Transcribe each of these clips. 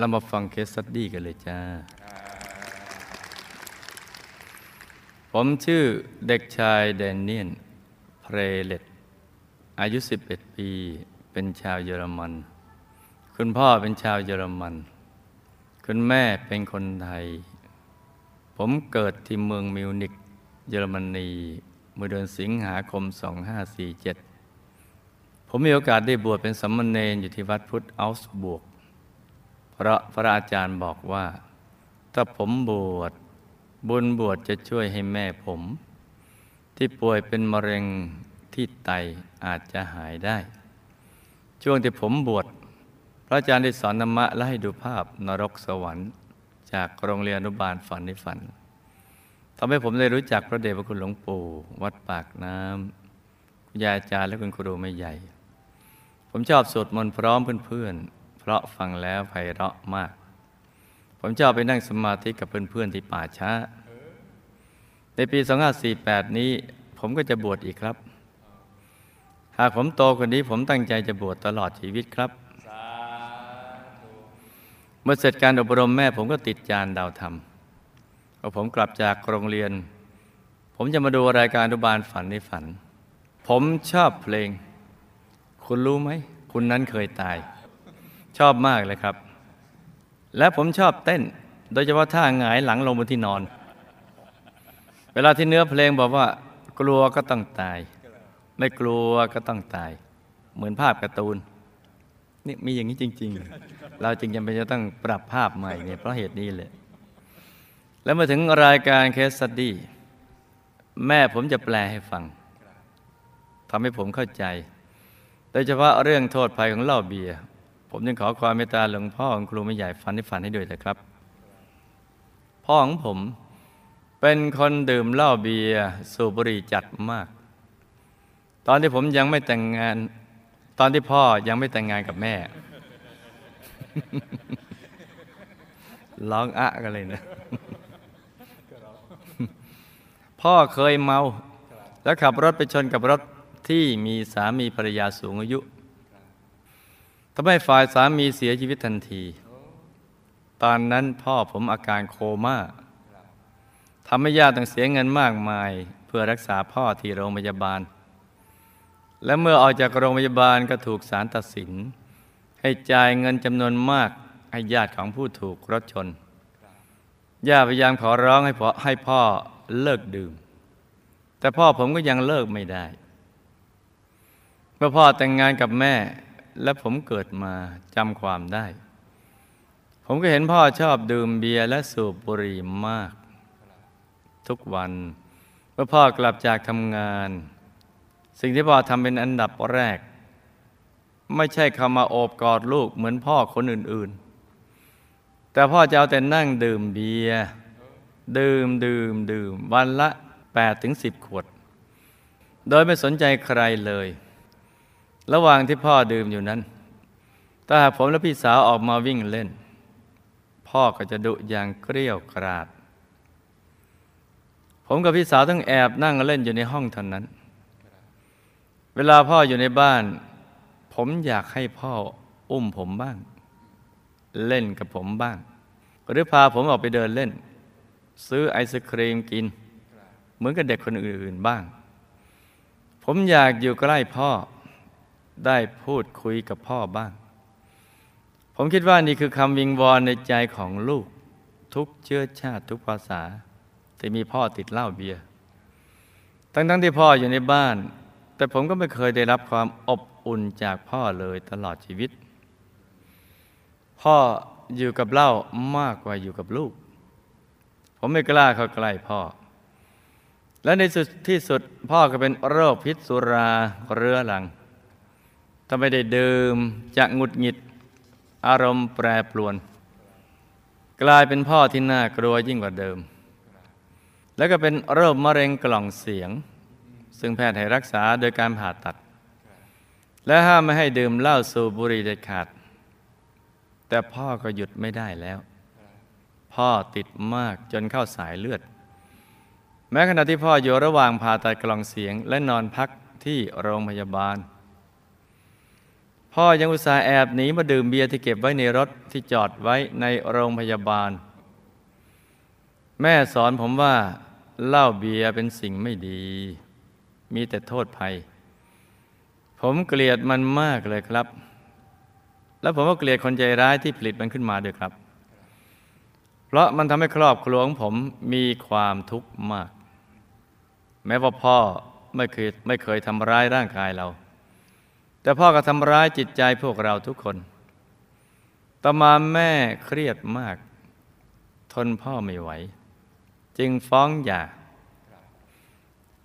เรามาฟังเคสสตดี้กันเลยจ้า ผมชื่อเด็กชายแดนเนียน เพรเลตอายุ 11 ปี เป็นชาวเยอรมัน คุณพ่อเป็นชาวเยอรมัน คุณแม่เป็นคนไทย ผมเกิดที่เมืองมิวนิก เยอรมนีเมื่อเดือนสิงหาคม 2547 ผมมีโอกาสได้บวชเป็นสัมมเนรอยู่ที่วัดพุทธอัลส์บวก เพราะพระอาจารย์บอกว่า ถ้าผมบวชบุญบวชจะช่วยให้แม่ผม ที่ป่วยเป็นมะเร็งที่ไตอาจจะหายได้ ช่วงที่ผมบวชพระอาจารย์ได้สอนธรรมะและให้ดูภาพนรกสวรรค์ จากโรงเรียนอนุบาลฝันในฝันทำให้ผมได้รู้จักพระเดชพระคุณหลวงปู่ วัดปากน้ำคุณยายอาจารย์และคุณครูไม่ใหญ่ ผมชอบสวดมนต์พร้อมเพื่อน ราะฟังแล้วไพเราะมาก ผมชอบไปนั่งสมาธิกับเพื่อนๆที่ป่าช้า ในปี 2548 นี้ผมก็จะบวชอีกครับ หากผมโตกว่านี้ผมตั้งใจจะบวชตลอดชีวิตครับ เมื่อเสร็จการอบรมแม่ผมก็ติดจานดาวธรรมพอผมกลับจากโรงเรียน ผมจะมาดูรายการอุบาลฝันในฝัน ผมชอบเพลง คุณรู้ไหม คุณนั้นเคยตาย ชอบมากเลยครับ และผมชอบเต้น โดยเฉพาะท่าหงายหลังลงบนที่นอน เวลาที่เนื้อเพลงบอกว่า กลัวก็ต้องตาย ไม่กลัวก็ต้องตาย เหมือนภาพการ์ตูนนี่มีอย่างนี้จริง ๆ เราจึงจำเป็นจะต้องปรับภาพใหม่เนี่ยเพราะเหตุนี้เลยแล้วมาถึงรายการเคสสตี้แม่ผมจะแปลให้ฟังทำให้ผมเข้าใจ โดยเฉพาะเรื่องโทษภัยของเหล้าเบียร์ ผมจึงขอความเมตตาหลวงพ่อของครูไม่ใหญ่ฟันให้ฝันให้ด้วยนะครับ พ่อของผมเป็นคนดื่มเหล้าเบียร์สูบบุหรี่จัดมาก ตอนที่ผมยังไม่แต่งงาน ตอนที่พ่อยังไม่แต่งงานกับแม่ ร้องอะกันเลยนะ พ่อเคยเมา แล้วขับรถไปชนกับรถที่มีสามีภรรยาสูงอายุ ทำให้ฝ่ายสามีเสียชีวิตทันที ตอนนั้นพ่อผมอาการโคม่าทำให้ญาติต้องเสียเงินมากมาย เพื่อรักษาพ่อที่โรงพยาบาล และเมื่อออกจากโรงพยาบาลก็ถูกศาลตัดสิน ให้จ่ายเงินจำนวนมากให้ญาติของผู้ถูกรถชนญาติพยายามขอร้องให้พ่อให้พ่อเลิกดื่ม แต่พ่อผมก็ยังเลิกไม่ได้ เมื่อพ่อแต่งงานกับแม่ และผมเกิดมาจำความได้ ผมก็เห็นพ่อชอบดื่มเบียร์และสูบบุหรี่มาก ทุกวันเมื่อพ่อกลับจากทำงาน สิ่งที่พ่อทำเป็นอันดับแรก ไม่ใช่เข้ามาโอบกอดลูกเหมือนพ่อคนอื่น ๆ แต่พ่อจะเอาแต่นั่งดื่มเบียร์ดื่มดื่มดื่มวันละ8ถึง10 ขวด โดยไม่สนใจใครเลย ระหว่างที่พ่อดื่มอยู่นั้น ถ้าหากผมและพี่สาวออกมาวิ่งเล่น พ่อก็จะดุอย่างเกลี้ยวกราด ผมกับพี่สาวต้องแอบนั่งเล่นอยู่ในห้องเท่านั้น เวลาพ่ออยู่ในบ้าน ผมอยากให้พ่ออุ้มผมบ้าง เล่นกับผมบ้าง หรือพาผมออกไปเดินเล่น ซื้อไอศครีมกิน เหมือนกับเด็กคนอื่นๆบ้าง ผมอยากอยู่ใกล้พ่อ ได้พูดคุยกับพ่อบ้าง ผมคิดว่านี่คือคำวิงวอนในใจของลูก ทุกเชื้อชาติทุกภาษาที่มีพ่อติดเหล้าเบียร์ทั้งๆที่พ่ออยู่ในบ้าน แต่ผมก็ไม่เคยได้รับความอบอุ่นจากพ่อเลยตลอดชีวิต พ่ออยู่กับเหล้ามากกว่าอยู่กับลูก ผมไม่กล้าเข้าใกล้พ่อ และในสุดที่สุดพ่อก็เป็นโรคพิษสุราเรื้อรัง ถ้าไม่ได้ดื่มจะหงุดหงิด อารมณ์แปรปรวน กลายเป็นพ่อที่น่ากลัวยิ่งกว่าเดิม แล้วก็เป็นโรคมะเร็งกล่องเสียง ซึ่งแพทย์ให้รักษาโดยการผ่าตัด และห้ามไม่ให้ดื่มเหล้าสูบบุหรี่เด็ดขาด แต่พ่อก็หยุดไม่ได้แล้ว พ่อติดมากจนเข้าสายเลือด แม้ขณะที่พ่ออยู่ระหว่างผ่าตัดกล่องเสียงและนอนพักที่โรงพยาบาล พ่อยังอุตส่าห์แอบหนีมาดื่มเบียร์ที่เก็บไว้ในรถที่จอดไว้ในโรงพยาบาล แม่สอนผมว่าเหล้าเบียร์เป็นสิ่งไม่ดี มีแต่โทษภัย ผมเกลียดมันมากเลยครับ แล้วผมก็เกลียดคนใจร้ายที่ผลิตมันขึ้นมาด้วยครับ เพราะมันทำให้ครอบครัวของผมมีความทุกข์มาก แม้ว่าพ่อไม่เคยไม่เคยทำร้ายร่างกายเรา แต่พ่อก็ทำร้ายจิตใจพวกเราทุกคน ต่อมาแม่เครียดมาก ทนพ่อไม่ไหว จึงฟ้องหย่า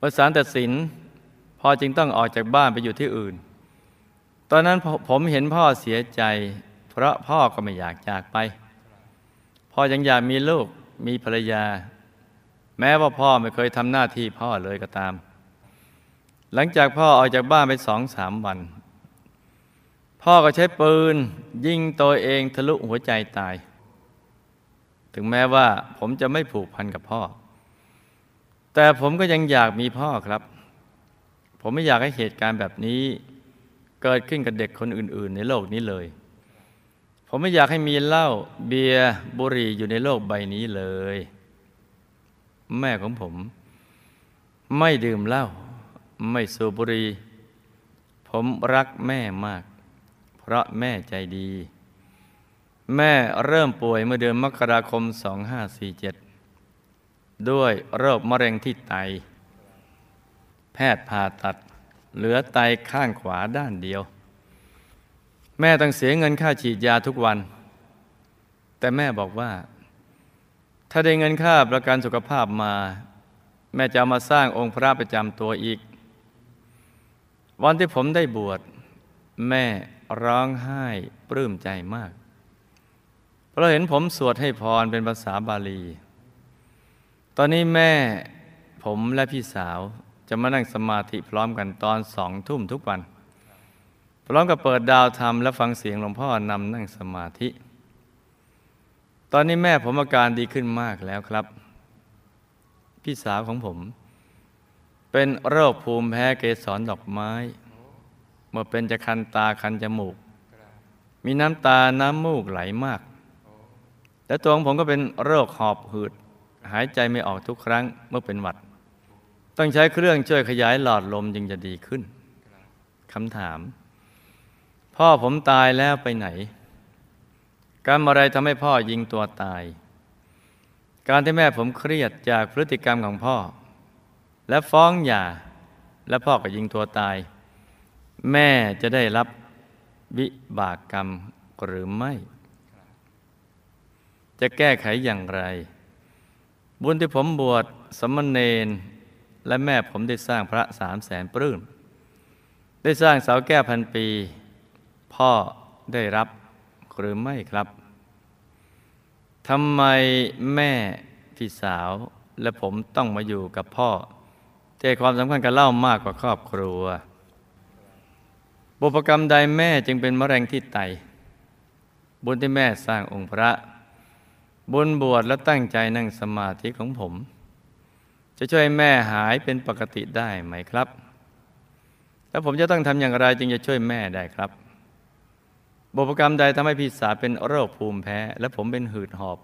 ประสานตัดสินพ่อจึงต้องออกจากบ้านไปอยู่ที่อื่น ตอนนั้นผมเห็นพ่อเสียใจ เพราะพ่อก็ไม่อยากจากไป พ่อยังอยากมีลูกมีภรรยา แม้ว่าพ่อไม่เคยทำหน้าที่พ่อเลยก็ตาม หลังจากพ่อออกจากบ้านไปสองสามวัน พ่อก็ใช้ปืน ยิงตัวเองทะลุหัวใจตาย ถึงแม้ว่าผมจะไม่ผูกพันกับพ่อ แต่ผมก็ยังอยากมีพ่อครับ ผมไม่อยากให้เหตุการณ์แบบนี้ เกิดขึ้นกับเด็กคนอื่น ๆ ในโลกนี้เลย ผมไม่อยากให้มีเหล้าเบียร์บุหรี่อยู่ในโลกใบนี้เลย แม่ของผม ไม่ดื่มเหล้าไม่สูบบุหรี่ผมรักแม่มาก เพราะแม่ใจดี แม่เริ่มป่วยเมื่อเดือนมกราคม 2547 ด้วยโรคมะเร็งที่ไต แพทย์ผ่าตัด เหลือไตข้างขวาด้านเดียว แม่ต้องเสียเงินค่าฉีดยาทุกวัน แต่แม่บอกว่า ถ้าได้เงินค่าประกันสุขภาพมา แม่จะมาสร้างองค์พระประจำตัวอีกวันที่ผมได้บวชแม่ ร้องไห้ปลื้มใจมากเพราะเห็นผมสวดให้พรเป็นภาษาบาลี ตอนนี้แม่ผมและพี่สาวจะมานั่งสมาธิพร้อมกันตอนสองทุ่มทุกวัน พร้อมกับเปิดดาวธรรมและฟังเสียงหลวงพ่อนำนั่งสมาธิ ตอนนี้แม่ผมอาการดีขึ้นมากแล้วครับ พี่สาวของผม เป็นโรคภูมิแพ้เกสรดอกไม้ มื่อเป็นจะคันตาคันจมูก มีน้ำตาน้ำมูกไหลมากและตัวของผมก็เป็นโรคหอบหืด หายใจไม่ออกทุกครั้งเมื่อเป็นหวัด ต้องใช้เครื่องช่วยขยายหลอดลมจึงจะดีขึ้นคำถาม พ่อผมตายแล้วไปไหนกรรมอะไรทำให้พ่อยิงตัวตาย การที่แม่ผมเครียดจากพฤติกรรมของพ่อ และฟ้องหย่าและพ่อก็ยิงตัวตาย แม่จะได้รับวิบากกรรมหรือไม่ จะแก้ไขอย่างไร บุญที่ผมบวชสมณเณรและแม่ผมได้สร้างพระสามแสนปลื้มได้สร้างเสาแก้วพันปี พ่อได้รับหรือไม่ครับทำไมแม่พี่สาวและผมต้องมาอยู่กับพ่อเจความสำคัญกับเล่ามากกว่าครอบครัว บุพกรรมใดแม่จึงเป็นมะเร็งที่ไต บุญที่แม่สร้างองค์พระ บุญบวชและตั้งใจนั่งสมาธิของผม จะช่วยแม่หายเป็นปกติได้ไหมครับ แล้วผมจะต้องทำอย่างไรจึงจะช่วยแม่ได้ครับ บุพกรรมใดทำให้พี่สาวเป็นโรคภูมิแพ้ และผมเป็นหืดหอบ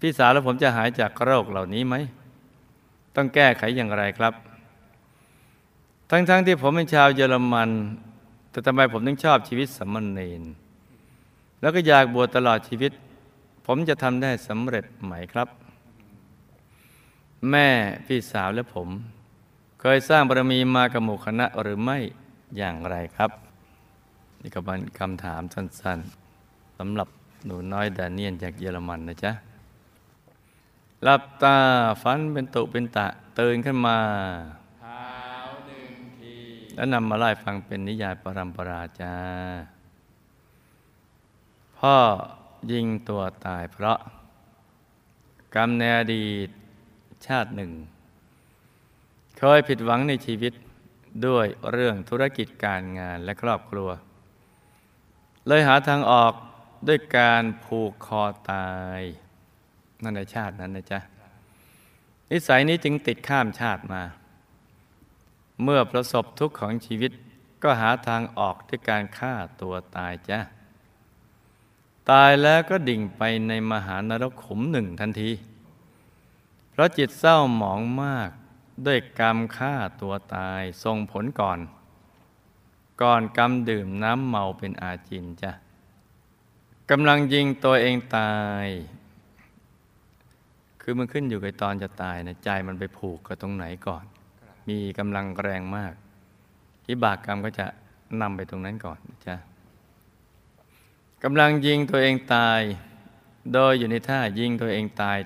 พี่สาวและผมจะหายจากโรคเหล่านี้ไหม ต้องแก้ไขอย่างไรครับ ทั้งๆทที่ผมเป็นชาวเยอรมัน แต่ทำไมผมถึงชอบชีวิตสมณเณรแล้วก็อยากบวชตลอดชีวิต ผมจะทำได้สำเร็จไหมครับ แม่พี่สาวและผม เคยสร้างบารมีมากับหมู่คณะหรือไม่อย่างไรครับ นี่ก็เป็นคำถามสั้นๆสำหรับหนูน้อยดาเนียนจากเยอรมันนะจ๊ะหลับตาฝันเป็นตุเป็นตะตื่นขึ้นมา แล้วนำมาไล่ฟังเป็นนิยายปรัมปราจา พ่อยิงตัวตายเพราะ กรรมในอดีตชาติหนึ่ง เคยผิดหวังในชีวิตด้วยเรื่องธุรกิจการงานและครอบครัว เลยหาทางออกด้วยการผูกคอตาย นั่นในชาตินั้นนะจ๊ะ นิสัยนี้จึงติดข้ามชาติมา เมื่อประสบทุกข์ของชีวิตก็หาทางออกด้วยการฆ่าตัวตายจ้ะ ตายแล้วก็ดิ่งไปในมหานรกขุมหนึ่งทันที เพราะจิตเศร้าหมองมากด้วยกรรมฆ่าตัวตายทรงผลก่อน ก่อนกรรมดื่มน้ำเมาเป็นอาจินจ้ะกำลังยิงตัวเองตาย คือมันขึ้นอยู่กับตอนจะตายนะใจมันไปผูกกับตรงไหนก่อน มีกำลังแรงมากวิบากกรรมก็จะนำไปตรงนั้นก่อนนะจ้ะกำลังยิงตัวเองตาย โดยอยู่ในท่ายิงตัวเองตาย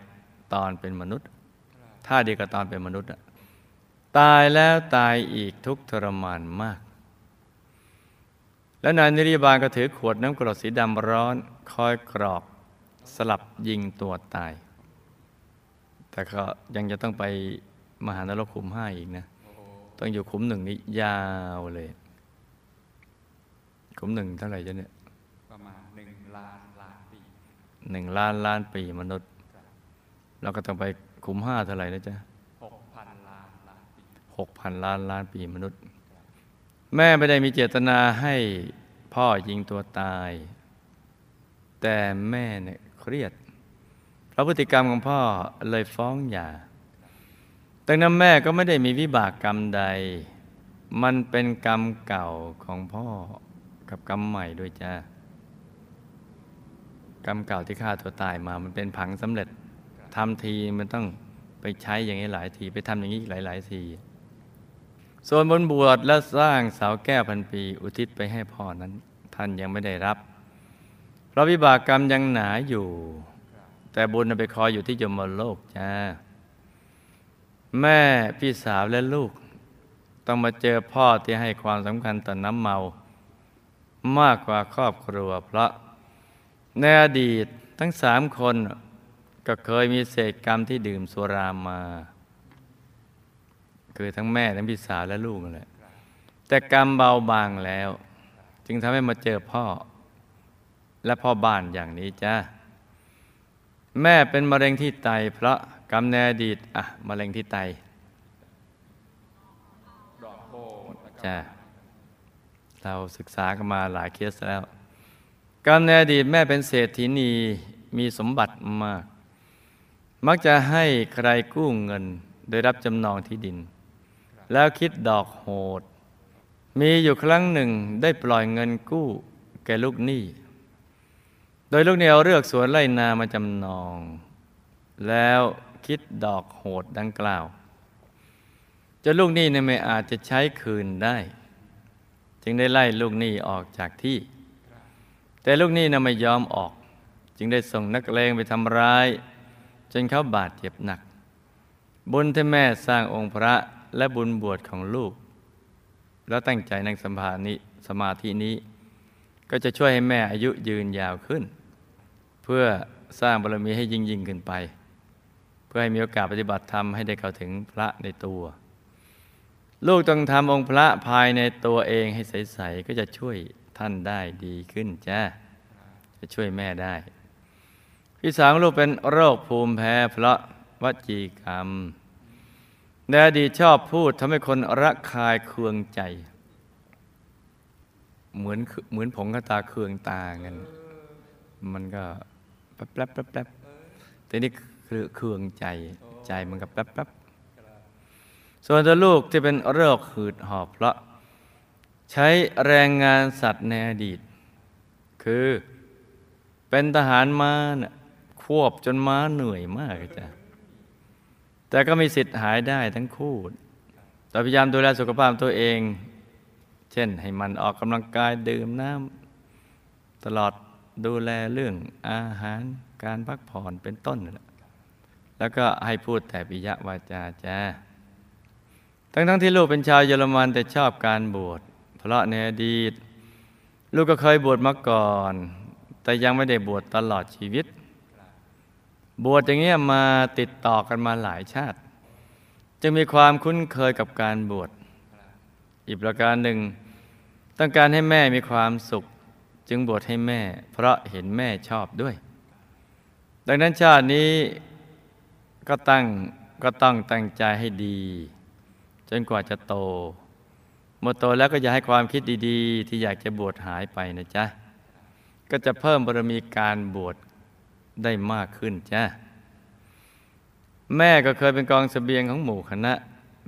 ตอนเป็นมนุษย์ท่าเดียวกับตอนเป็นมนุษย์ตายแล้วตายอีกทุกทรมานมาก แล้วนายนิริบาลก็ถือขวดน้ำกรดสีดำร้อน คอยกรอกสลับยิงตัวตาย แต่ก็ยังจะต้องไป มหานรกขุมห้าอีกนะ ต้องอยู่ขุมหนึ่งนี้ยาวเลย ขุมหนึ่งเท่าไหร่จ๊ะเนี่ยประมาณหนึ่งล้านล้านปีหนึ่งล้านล้านปีมนุษย์ เราก็ต้องไปขุมห้าเท่าไหร่นะจ๊ะหกพันล้านล้านปีหกพันล้านล้านปีมนุษย์ แม่ไม่ได้มีเจตนาให้พ่อยิงตัวตาย แต่แม่เนี่ยเครียดเพราะพฤติกรรมของพ่อเลยฟ้องหย่า ดังนั้นแม่ก็ไม่ได้มีวิบากกรรมใด มันเป็นกรรมเก่าของพ่อกับกรรมใหม่ด้วยจ้ากรรมเก่าที่ฆ่าตัวตายมา มันเป็นผังสำเร็จทำทีมันต้องไปใช้อย่างนี้หลายที ไปทำอย่างนี้อีกหลาย ๆ ที ส่วนบนบวชและสร้างเสาแก้วพันปี อุทิศไปให้พ่อนั้น ท่านยังไม่ได้รับ เพราะวิบากกรรมยังหนาอยู่ แต่บุญน่ะไปคอยอยู่ที่ยมโลกจ้า แม่พี่สาวและลูก ต้องมาเจอพ่อที่ให้ความสำคัญต่อน้ำเมา มากกว่าครอบครัว เพราะในอดีตทั้งสามคนก็เคยมีเศษกรรมที่ดื่มสุรามา คือทั้งแม่ทั้งพี่สาวและลูกแหละแต่กรรมเบาบางแล้ว จึงทำให้มาเจอพ่อ และพ่อบ้านอย่างนี้จ้าแม่เป็นมะเร็งที่ไตเพราะ กรรมในอดีตอะมะเร็งที่ไตดอกโบนะครับจ้าเราศึกษากันมาหลายเคสแล้วกรรมในอดีตแม่เป็นเศรษฐีนีมีสมบัติมาก มักจะให้ใครกู้เงิน โดยรับจำนองที่ดิน แล้วคิดดอกโหด มีอยู่ครั้งหนึ่งได้ปล่อยเงินกู้แก่ลูกหนี้โดยลูกหนี้เอาเลือกสวนไร่นามาจำนอง แล้ว คิดดอกโหดดังกล่าวจนลูกหนี้เนี่ยไม่อาจจะใช้คืนได้ จึงได้ไล่ลูกหนี้ออกจากที่ แต่ลูกหนี้น่ะไม่ยอมออก จึงได้ส่งนักเลงไปทำร้าย จนเขาบาดเจ็บหนัก บุญที่แม่สร้างองค์พระและบุญบวชของลูก แล้วตั้งใจนั่งสมาธิสมาธินี้ ก็จะช่วยให้แม่อายุยืนยาวขึ้น เพื่อสร้างบารมีให้ยิ่งยิ่งขึ้นไป เพื่อให้มีโอกาสปฏิบัติธรรมให้ได้เข้าถึงพระในตัว ลูกต้องทำองค์พระภายในตัวเองให้ใสๆก็จะช่วยท่านได้ดีขึ้นจ้าจะช่วยแม่ได้ พี่สาวลูกเป็นโรคภูมิแพ้เพราะวจีกรรมในอดีตชอบพูดทำให้คนระคายเคืองใจ เหมือนเหมือนผงกระตาเคืองตากันมันก็แป๊บแป๊บแป๊บแป๊ บแต่นี่คือเคืองใจใจมันก็แป๊บแป๊บส่วนตัวลูกที่เป็นโรคหืดหอบเพราะ ใช้แรงงานสัตว์ในอดีต คือเป็นทหารม้าน่ะควบจนม้าเหนื่อยมากจ้ะแต่ก็มีสิทธิ์หายได้ทั้งคู่แต่พยายามดูแลสุขภาพตัวเอง เช่นให้มันออกกำลังกายดื่มน้ำตลอดดูแลเรื่องอาหารการพักผ่อนเป็นต้นนั่นแหละ แล้วก็ให้พูดแต่ปิยวาจาจ้าทั้งทั้งๆที่ลูกเป็นชาวเยอรมันแต่ชอบการบวชเพราะในอดีต ลูกก็เคยบวชมาก่อน แต่ยังไม่ได้บวชตลอดชีวิต บวชอย่างเงี้ยมาติดต่อกันมาหลายชาติ จึงมีความคุ้นเคยกับการบวชอีกประการหนึ่ง ต้องการให้แม่มีความสุข จึงบวชให้แม่ เพราะเห็นแม่ชอบด้วย ดังนั้นชาตินี้ ก็ตั้งก็ต้องตั้งใจให้ดี จนกว่าจะโต เมื่อโตแล้วก็อย่าให้ความคิดดีๆ ที่อยากจะบวชหายไปนะจ๊ะ ก็จะเพิ่มบารมีการบวชได้มากขึ้นจ้ะแม่ก็เคยเป็นกองเสบียงของหมู่คณะ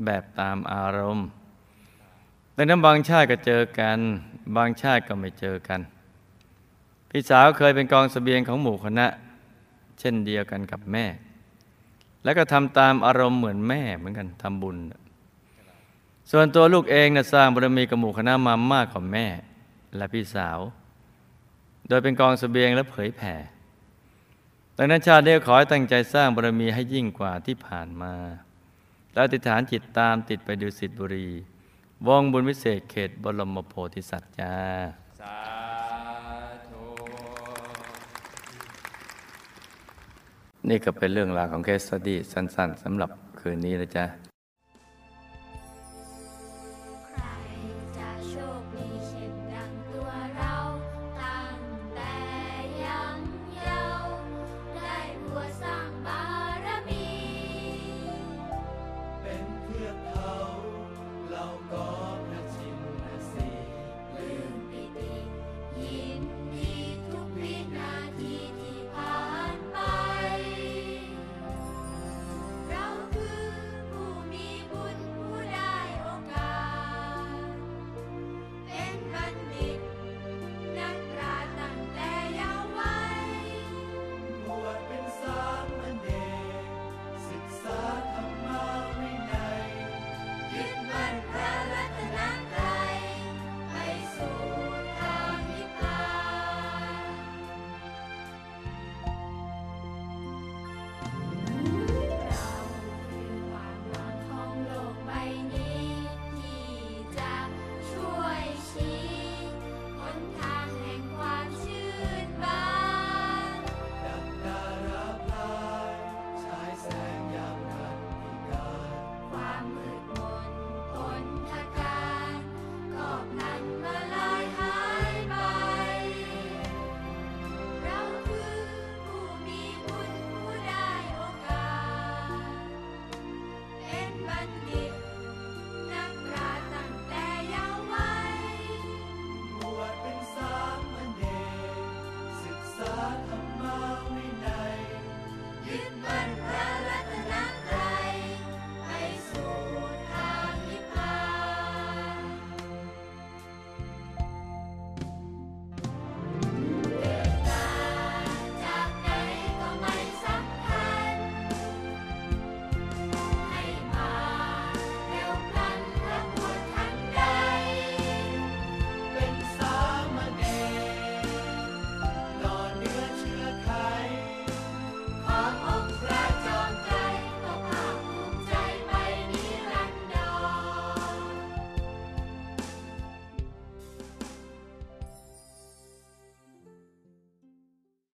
แบบตามอารมณ์ดังนั้นบางชาติก็เจอกัน บางชาติก็ไม่เจอกันพี่สาวเคยเป็นกองเสบียงของหมู่คณะ เช่นเดียวกันกับแม่ แล้วก็ทำตามอารมณ์เหมือนแม่เหมือนกันทำบุญ ส่วนตัวลูกเองนะสร้างบารมีกับหมู่คณะมามากกว่าแม่ และพี่สาว โดยเป็นกองเสบียงและเผยแผ่ดังนั้นชาตินี้ขอให้ตั้งใจสร้างบารมีให้ยิ่งกว่าที่ผ่านมา แล้วอธิษฐานจิตตามติดไปดูสิทธิบุรีวงบุญวิเศษเขตบรมโพธิสัตว์จ้า สาธุ นี่ก็เป็นเรื่องราวของเคสสตี้สั้น ๆสำหรับคืนนี้นะจ๊ะ